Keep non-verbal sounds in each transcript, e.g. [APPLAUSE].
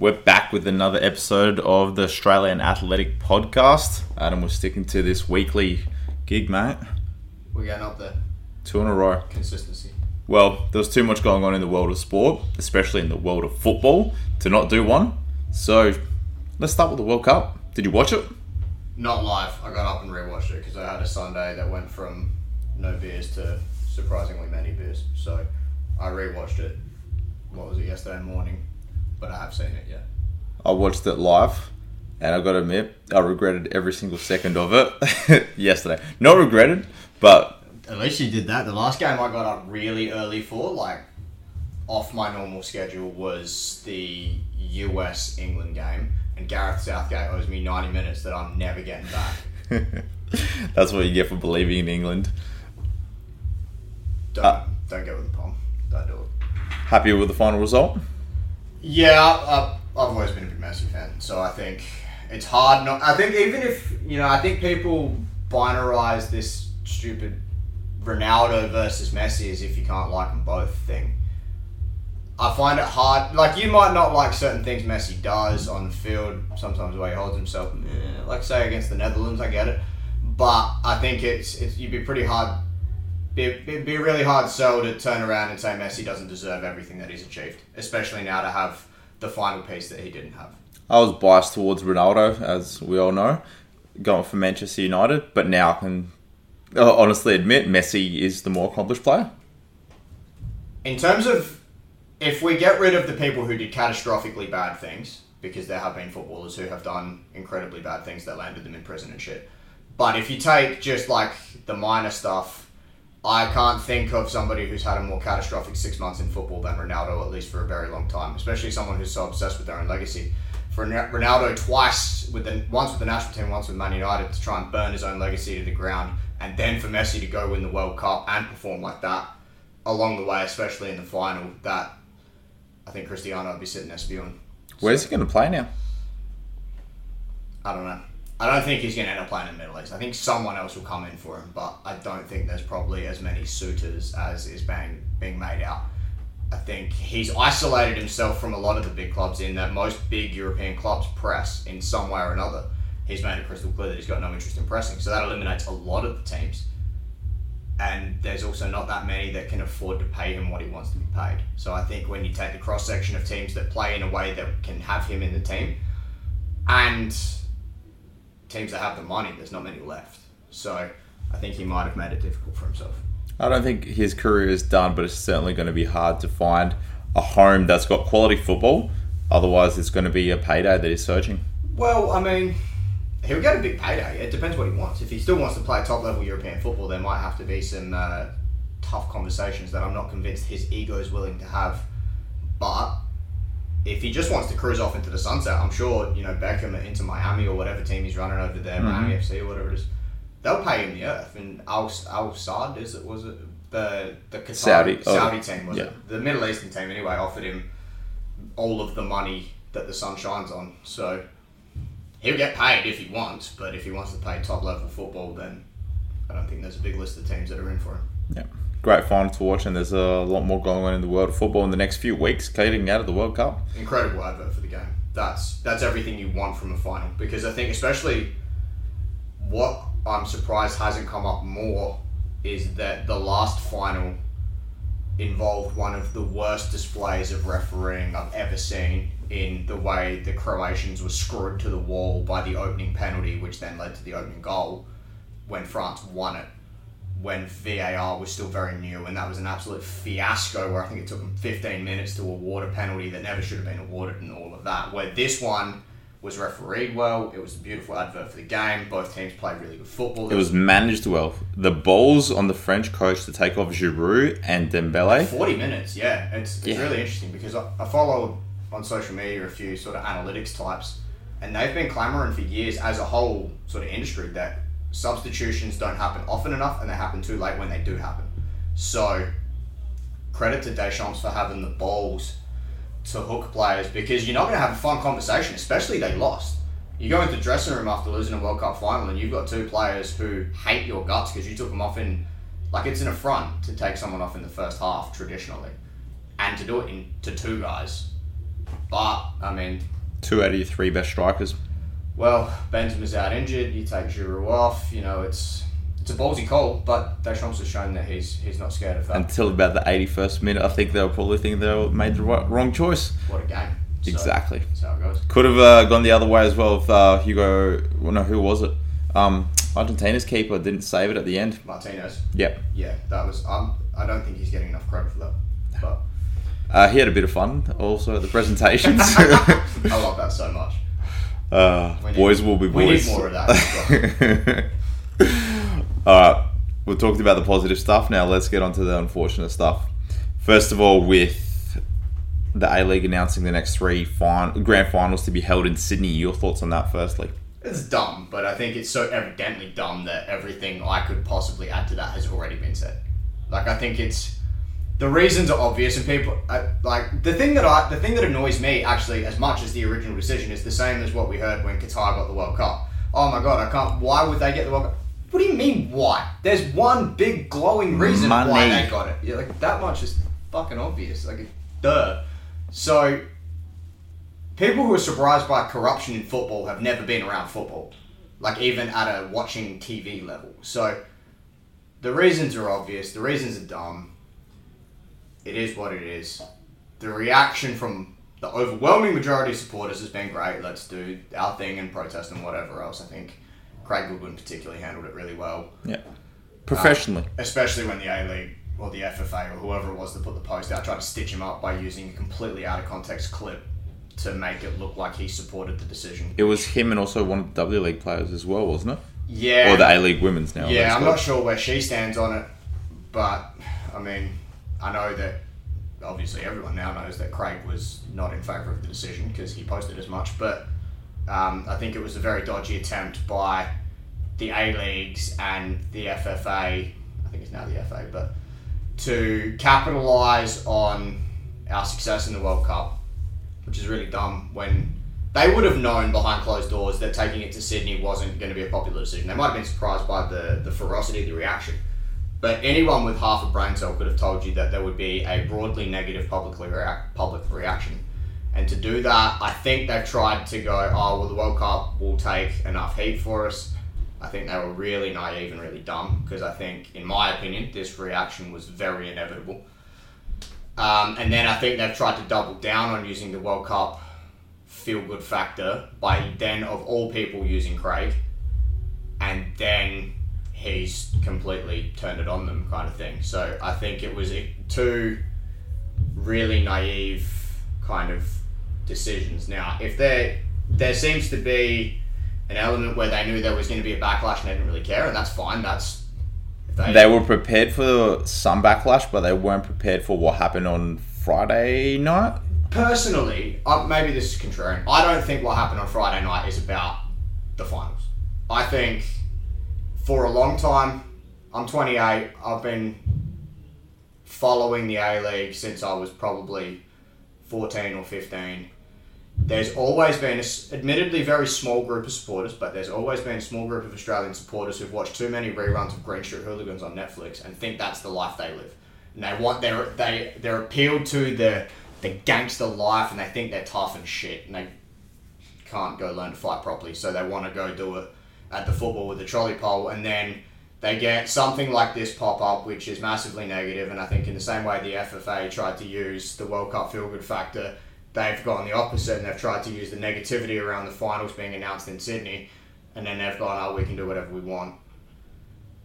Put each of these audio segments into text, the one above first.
We're back with another episode of the Australian Athletic Podcast. Adam was sticking to this weekly gig, mate. We're getting up there. Two in a row. Consistency. Well, there was too much going on in the world of sport, especially in the world of football, to not do one. So, let's start with the World Cup. Did you watch it? Not live. I got up and rewatched it because I had a Sunday that went from no beers to surprisingly many beers. So I rewatched it. What was it yesterday morning? But I have seen it. Yeah. I watched it live, and I got to admit, I regretted every single second of it [LAUGHS] yesterday. Not regretted, but At least you did that. The last game I got up really early for, like off my normal schedule, was the US England game, and Gareth Southgate owes me ninety minutes that I'm never getting back. [LAUGHS] that's what you get for believing in England. Don't Uh. don't go with the palm. Don't do it. Happy with the final result? Yeah, I, I've always been a big Messi fan, so I think it's hard not. I think even if you know, I think people binarize this stupid Ronaldo versus Messi as if you can't like them both thing. I find it hard. Like you might not like certain things Messi does on the field. Sometimes the way he holds himself, eh, like say against the Netherlands, I get it. But I think it's, it's you'd be pretty hard. Be, it'd be a really hard sell to turn around and say Messi doesn't deserve everything that he's achieved, especially now to have the final piece that he didn't have. I was biased towards Ronaldo, as we all know, going for Manchester United, but now I can honestly admit Messi is the more accomplished player. In terms of if we get rid of the people who did catastrophically bad things, because there have been footballers who have done incredibly bad things that landed them in prison and shit. But if you take just like the minor stuff, I can't think of somebody who's had a more catastrophic six months in football than Ronaldo, at least for a very long time. Especially someone who's so obsessed with their own legacy. For Ronaldo, twice with the once with the national team, once with Man United, to try and burn his own legacy to the ground, and then for Messi to go win the World Cup and perform like that along the way, especially in the final, that I think Cristiano would be sitting there spewing. Where's he going to play now? I don't know. I don't think he's going to end up playing in the Middle East. I think someone else will come in for him, but I don't think there's probably as many suitors as is being being made out. I think he's isolated himself from a lot of the big clubs in that most big European clubs press in some way or another. He's made it crystal clear that he's got no interest in pressing, so that eliminates a lot of the teams. And there's also not that many that can afford to pay him what he wants to be paid. So I think when you take the cross section of teams that play in a way that can have him in the team, and teams that have the money, there's not many left. So I think he might have made it difficult for himself. I don't think his career is done, but it's certainly going to be hard to find a home that's got quality football. Otherwise, it's going to be a payday that he's searching. Well, I mean, he'll get a big payday. It depends what he wants. If he still wants to play top level European football, there might have to be some uh, tough conversations that I'm not convinced his ego is willing to have. But if he just wants to cruise off into the sunset, I'm sure you know Beckham into Miami or whatever team he's running over there, mm-hmm. Miami FC or whatever it is, they'll pay him the earth. And Al Al Saad is it was it the the Qatar, Saudi. Oh, Saudi team was yeah. it the Middle Eastern team anyway offered him all of the money that the sun shines on. So he'll get paid if he wants, but if he wants to play top level football, then I don't think there's a big list of teams that are in for him. Yeah. Great final to watch, and there's a lot more going on in the world of football in the next few weeks, leading out of the World Cup. incredible advert for the game. That's that's everything you want from a final because I think especially what I'm surprised hasn't come up more is that the last final involved one of the worst displays of refereeing I've ever seen in the way the Croatians were screwed to the wall by the opening penalty which then led to the opening goal when France won it when VAR was still very new, and that was an absolute fiasco where I think it took them 15 minutes to award a penalty that never should have been awarded, and all of that. Where this one was refereed well, it was a beautiful advert for the game. Both teams played really good football. It was managed well. The balls on the French coach to take off Giroud and Dembele. 40 minutes, yeah. It's, it's Yeah. really interesting because I, I follow on social media a few sort of analytics types, and they've been clamoring for years as a whole sort of industry that substitutions don't happen often enough and they happen too late when they do happen. So, credit to Deschamps for having the balls to hook players because you're not going to have a fun conversation, especially they lost. You go into the dressing room after losing a World Cup final and you've got two players who hate your guts because you took them off in, like it's an affront to take someone off in the first half traditionally, and to do it in to two guys. But I mean, Two out of your three best strikers. Well, Benzema's out injured. You take Giroud off. You know, it's it's a ballsy call, but Deschamps has shown that he's he's not scared of that. Until about the 81st minute, I think they were probably thinking they made the right, wrong choice. what a game! So, Exactly. That's how it goes. Could have uh, gone the other way as well if uh, Hugo. Well, no, who was it? Um, Argentina's keeper didn't save it at the end. Martinez. Yep. Yeah, that was. Um, I don't think he's getting enough credit for that. But Uh, he had a bit of fun also at the presentations. [LAUGHS] I love [LAUGHS] that so much. Uh, need- boys will be we need boys. more of that. all right, [LAUGHS] we've talked about the positive stuff. Now let's get on to the unfortunate stuff. First of all, with the A League announcing the next three fin- grand finals to be held in Sydney, your thoughts on that? Firstly, It's dumb, but I think it's so evidently dumb that everything I could possibly add to that has already been said. Like I think it's the reasons are obvious, and people I, like the thing that I the thing that annoys me actually as much as the original decision is the same as what we heard when Qatar got the World Cup. Oh my god, I can't. Why would they get the World Cup? What do you mean why? There's one big glowing reason why they got it. Yeah, like that much is fucking obvious. Like duh. So people who are surprised by corruption in football have never been around football, like even at a watching TV level. So the reasons are obvious. The reasons are dumb. It is what it is. The reaction from the overwhelming majority of supporters has been great. Let's do our thing and protest and whatever else. I think Craig Goodwin particularly handled it really well yeah, professionally. Um, especially when the A League or the FFA or whoever it was that put the post out tried to stitch him up by using a completely out of context clip to make it look like he supported the decision. It was him and also one of the W League players as well, wasn't it? Yeah, Or the A League women's now. yeah, I'm not sure where she stands on it, but I mean, I know that obviously everyone now knows that Craig was not in favour of the decision because he posted as much, but um, I think it was a very dodgy attempt by the A leagues and the FFA. I think it's now the FA, but to capitalise on our success in the World Cup, which is really dumb when they would have known behind closed doors that taking it to Sydney wasn't going to be a popular decision. They might have been surprised by the, the ferocity of the reaction. But anyone with half a brain cell could have told you that there would be a broadly negative publicly react, public reaction. And to do that, I think they've tried to go, oh, well, the World Cup will take enough heat for us. I think they were really naive and really dumb because I think, in my opinion, this reaction was very inevitable. Um, and then I think they've tried to double down on using the World Cup feel good factor by then, of all people, using Craig. And then he's completely turned it on them, kind of thing. So I think it was two really naive kind of decisions. Now, if there there seems to be an element where they knew there was going to be a backlash and they didn't really care, and that's fine. That's they, They were prepared for some backlash, but they weren't prepared for what happened on Friday night. personally, uh, maybe this is contrarian. I don't think what happened on Friday night is about the finals. I think for a long time, I'm 28. I've been following the A League since I was probably 14 or 15. There's always been, a admittedly, very small group of supporters, but there's always been a small group of Australian supporters who've watched too many reruns of Green Street Hooligans on Netflix and think that's the life they live. And they want they're they they're appealed to the the gangster life, and they think they're tough and shit, and they can't go learn to fight properly, so they want to go do it at the football with the trolley pole, and then they get something like this pop up, which is massively negative. and I think in the same way the FFA tried to use the World Cup feel good factor, they've gone the opposite, and they've tried to use the negativity around the finals being announced in Sydney, and then they've gone, oh, we can do whatever we want.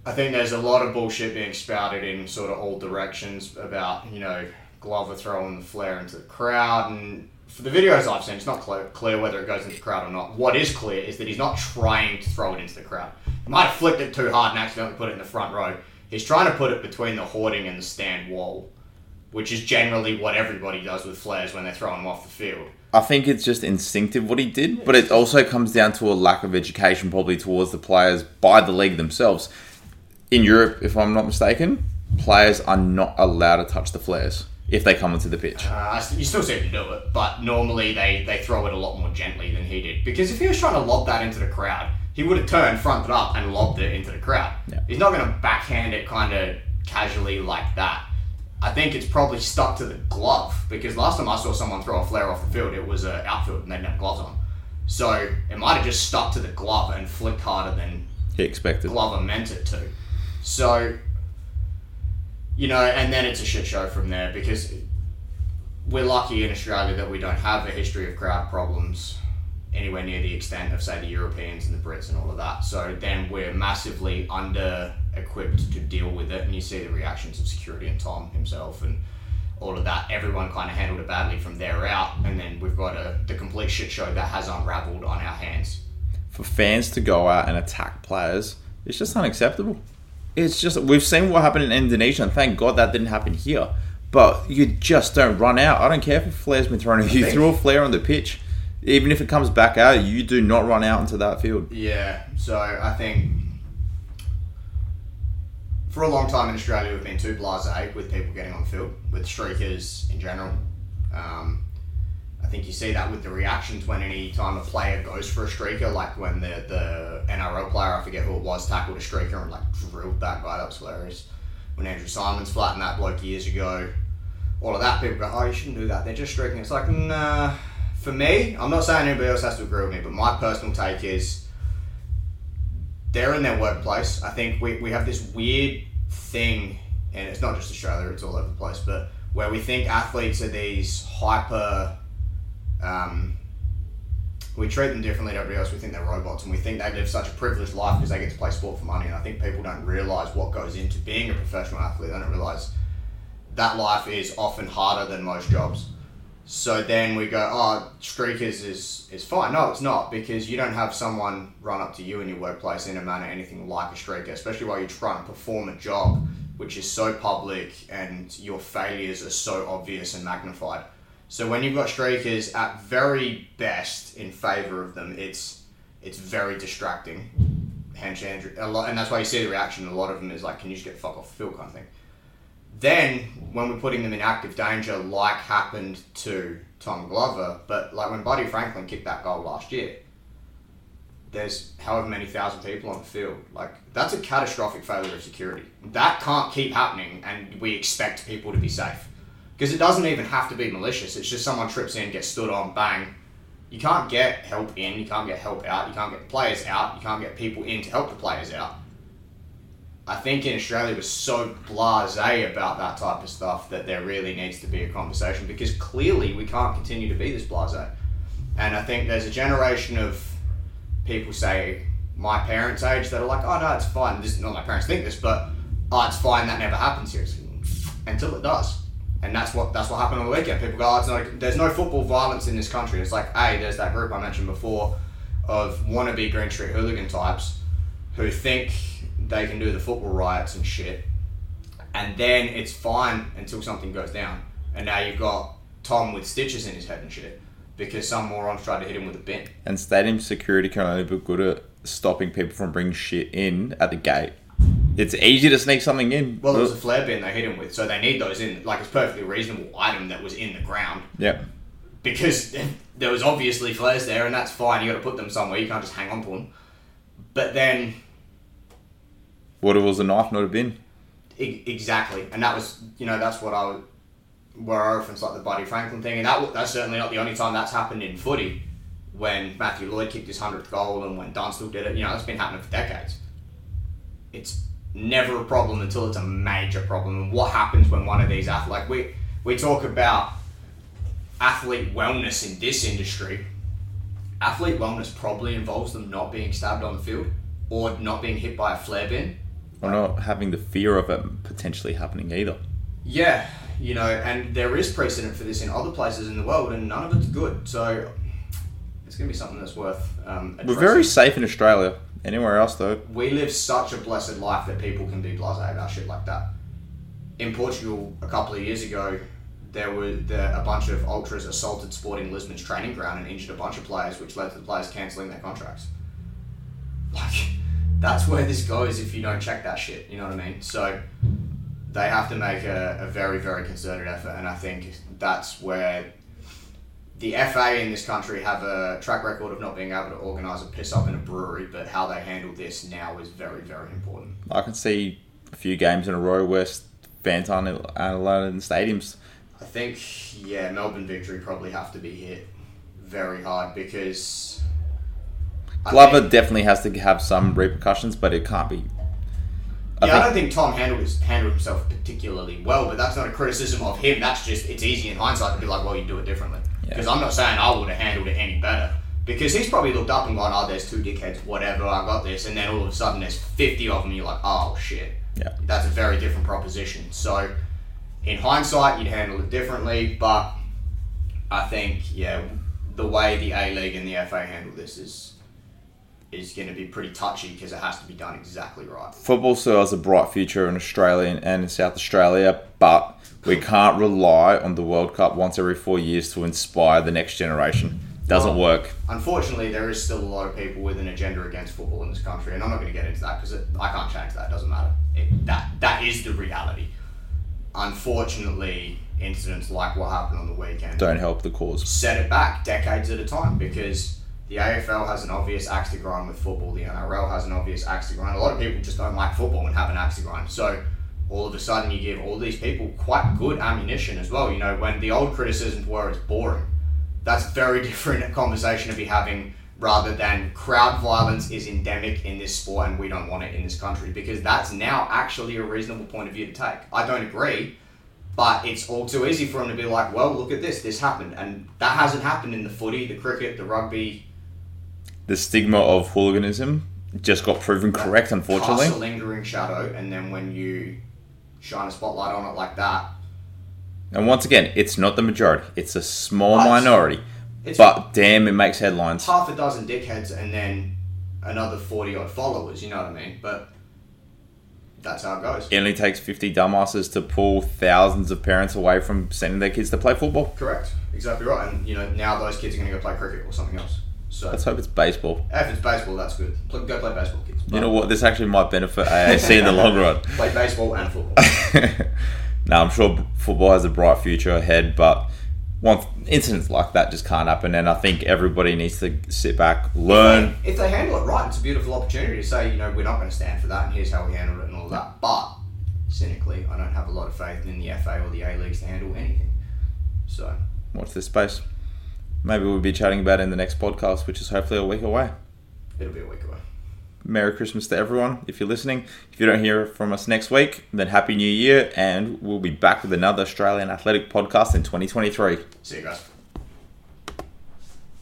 I think there's a lot of bullshit being spouted in sort of all directions about, you know, Glover throwing the flare into the crowd. And for the videos I've seen, it's not clear, clear whether it goes into the crowd or not. What is clear is that he's not trying to throw it into the crowd. He might have flicked it too hard and accidentally put it in the front row. He's trying to put it between the hoarding and the stand wall, which is generally what everybody does with flares when they're throwing them off the field. I think it's just instinctive what he did, but it also comes down to a lack of education, probably towards the players by the league themselves. In Europe, if I'm not mistaken, players are not allowed to touch the flares if they come onto the pitch. Uh, you still see to do it, but normally they, they throw it a lot more gently than he did. Because if he was trying to lob that into the crowd, he would have turned, fronted up, and lobbed it into the crowd. Yeah. He's not going to backhand it kind of casually like that. I think it's probably stuck to the glove because last time I saw someone throw a flare off the field, it was an outfield and they didn't have gloves on. So it might have just stuck to the glove and flicked harder than He expected. Glover meant it to. So, you know, and then it's a shit show from there because we're lucky in Australia that we don't have a history of crowd problems anywhere near the extent of, say, the Europeans and the Brits and all of that. So then we're massively under equipped to deal with it, and you see the reactions of security and Tom himself and all of that. Everyone kind of handled it badly from there out, and then we've got a the complete shit show that has unravelled on our hands. For fans to go out and attack players, it's just unacceptable. It's just we've seen what happened in Indonesia, and thank God that didn't happen here. But you just don't run out. I don't care if a flare's been thrown If you. Throw a flare on the pitch. Even if it comes back out, you do not run out into that field. Yeah, so I think for a long time in Australia we've been too blasé with people getting on the field, with streakers in general. Um, I think you see that with the reactions when any time a player goes for a streaker, like when the, the NRL player, I forget who it was, tackled a streaker and like drilled that guy, that was hilarious. When Andrew Symonds flattened that bloke years ago, all of that, people go, oh, you shouldn't do that, they're just streaking. It's like, nah, for me, I'm not saying anybody else has to agree with me, but my personal take is they're in their workplace. I think we, we have this weird thing, and it's not just Australia, it's all over the place, but where we think athletes are these hyper. Um, we treat them differently to everybody else. We think they're robots, and we think they live such a privileged life because they get to play sport for money. And I think people don't realize what goes into being a professional athlete. They don't realize that life is often harder than most jobs. So then we go, oh, streakers is, is fine. No, it's not because you don't have someone run up to you in your workplace in a manner anything like a streaker, especially while you're trying to perform a job which is so public and your failures are so obvious and magnified. So when you've got strikers at very best in favour of them, it's it's very distracting. Hence, Andrew, a lot, and that's why you see the reaction. A lot of them is like, "Can you just get fuck off the field?" kind of thing. Then, when we're putting them in active danger, like happened to Tom Glover, but like when Buddy Franklin kicked that goal last year, there's however many thousand people on the field. Like, that's a catastrophic failure of security. That can't keep happening, and we expect people to be safe. Because it doesn't even have to be malicious, it's just someone trips in, gets stood on, bang. You can't get help in, you can't get help out, you can't get players out, you can't get people in to help the players out. I think in Australia we're so blasé about that type of stuff that there really needs to be a conversation because clearly we can't continue to be this blasé. And I think there's a generation of people say my parents' age that are like, oh no, it's fine. This not my parents think this, but oh, it's fine. That never happens here until it does. And that's what that's what happened on the weekend. People go, oh, it's not, there's no football violence in this country. It's like, hey, there's that group I mentioned before of wannabe Green Street hooligan types who think they can do the football riots and shit, and then it's fine until something goes down. And now you've got Tom with stitches in his head and shit because some morons tried to hit him with a bin. And stadium security can only be good at stopping people from bringing shit in at the gate. It's easy to sneak something in. Well, it was a flare bin they hit him with, so they need those in. Like, it's perfectly reasonable item that was in the ground yeah. because [LAUGHS] there was obviously flares there, and that's fine. You got to put them somewhere. You can't just hang on to them. But then, What if it was a knife, not a bin? e- exactly, and that was, you know, that's what I was. Where I referenced like the Buddy Franklin thing, and that that's certainly not the only time that's happened in footy. When Matthew Lloyd kicked his hundredth goal, and when Dunstall did it, you know, that's been happening for decades. It's never a problem until it's a major problem. And what happens when one of these athletes, like we we talk about athlete wellness in this industry. Athlete wellness probably involves them not being stabbed on the field or not being hit by a flare bin. Or not having the fear of it potentially happening either. Yeah, you know, and there is precedent for this in other places in the world, and none of it's good. So it's going to be something that's worth. Um, We're very safe in Australia. Anywhere else, though, we live such a blessed life that people can be blasé about shit like that. In Portugal, a couple of years ago, there were the, a bunch of ultras assaulted Sporting Lisbon's training ground and injured a bunch of players, which led to the players cancelling their contracts. Like, that's where this goes if you don't check that shit. You know what I mean? So they have to make a, a very, very concerted effort, and I think that's where the FA in this country have a track record of not being able to organise a piss up in a brewery, but how they handle this now is very, very important. I can see a few games in a row where fans aren't allowed in stadiums. I think yeah, Melbourne victory probably have to be hit very hard because Glover think- definitely has to have some repercussions, but it can't be. I yeah, I don't think Tom handled his, handled himself particularly well, but that's not a criticism of him. That's just it's easy in hindsight to be like, well, you do it differently. Yeah. Because I'm not saying I would have handled it any better. Because he's probably looked up and gone, oh, there's two dickheads, whatever, I got this, and then all of a sudden there's 50 of them, you're like, oh shit. Yeah. That's a very different proposition. So, in hindsight, you'd handle it differently, but I think, yeah, the way the A League and the FA handle this is is going to be pretty touchy because it has to be done exactly right. football still has a bright future in Australia and in South Australia, but we can't rely on the World Cup once every four years to inspire the next generation. Doesn't Well- work. Unfortunately, there is still a lot of people with an agenda against football in this country, and I'm not going to get into that because I can't change that. It doesn't matter. It, that that is the reality. Unfortunately, incidents like what happened on the weekend Don't help the cause. set it back decades at a time because the AFL has an obvious axe to grind with football. The NRL has an obvious axe to grind. A lot of people just don't like football and have an axe to grind. So all of a sudden, you give all these people quite good ammunition as well. You know, when the old criticisms were it's boring, that's very [LAUGHS] different conversation to be having rather than crowd violence is endemic in this sport and we don't want it in this country because that's now actually a reasonable point of view to take. I don't agree, but it's all too easy for them to be like, well, look at this, this happened. And that hasn't happened in the footy, the cricket, the rugby. The stigma of hooliganism just got proven correct, unfortunately. Casts a lingering shadow, and then when you shine a spotlight on it like that, And once again, it's not the majority. It's a small Right. minority. it's But damn, it makes headlines. half a dozen dickheads and then another 40 odd followers, you know what I mean? But that's how it goes. It only takes 50 dumbasses to pull thousands of parents away from sending their kids to play football. Correct. Exactly right. And, you know, now those kids are going to go play cricket or something else. So, Let's hope it's baseball. if it's baseball, that's good. Go play baseball, kids. You know what? This actually might benefit AAC in the long [LAUGHS] run. Play baseball and football. [LAUGHS] now, I'm sure football has a bright future ahead, but once incidents like that just can't happen, and I think everybody needs to sit back, learn. If they handle it right, it's a beautiful opportunity to say, you know, we're not going to stand for that, and here's how we handled it, and all that. But cynically, I don't have a lot of faith in the FA or the A leagues to handle anything. So Watch this space. Maybe we'll be chatting about it in the next podcast, which is hopefully a week away. it'll be a week away. Merry Christmas to everyone if you're listening. If you don't hear from us next week, then Happy New Year, and we'll be back with another Australian Athletic podcast in 2023. See you guys.